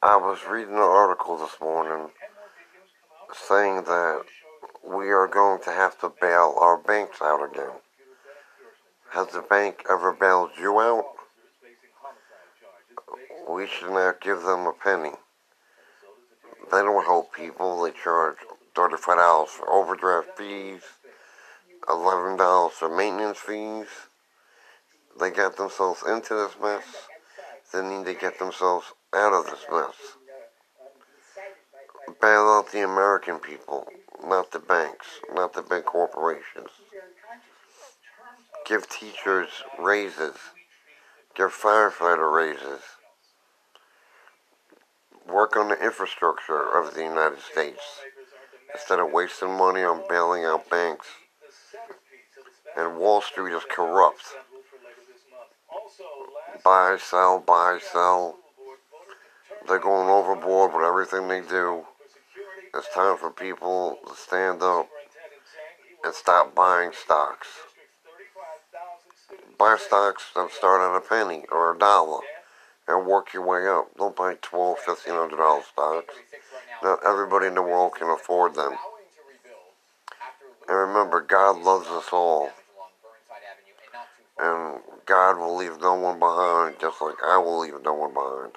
I was reading an article this morning saying that we are going to have to bail our banks out again. Has the bank ever bailed you out? We should not give them a penny. They don't help people. They charge $35 for overdraft fees, $11 for maintenance fees. They got themselves into this mess. They need to get themselves out of this mess. Bail out the American people, not the banks, not the big corporations. Give teachers raises. Give firefighter raises. Work on the infrastructure of the United States instead of wasting money on bailing out banks. And Wall Street is corrupt. Buy, sell, buy, sell. They're going overboard with everything they do. It's time for people to stand up and stop buying stocks. Buy stocks that start at a penny or a dollar and work your way up. Don't buy twelve, fifteen hundred dollar stocks. Not everybody in the world can afford them. And remember, God loves us all. And God will leave no one behind, just like I will leave no one behind.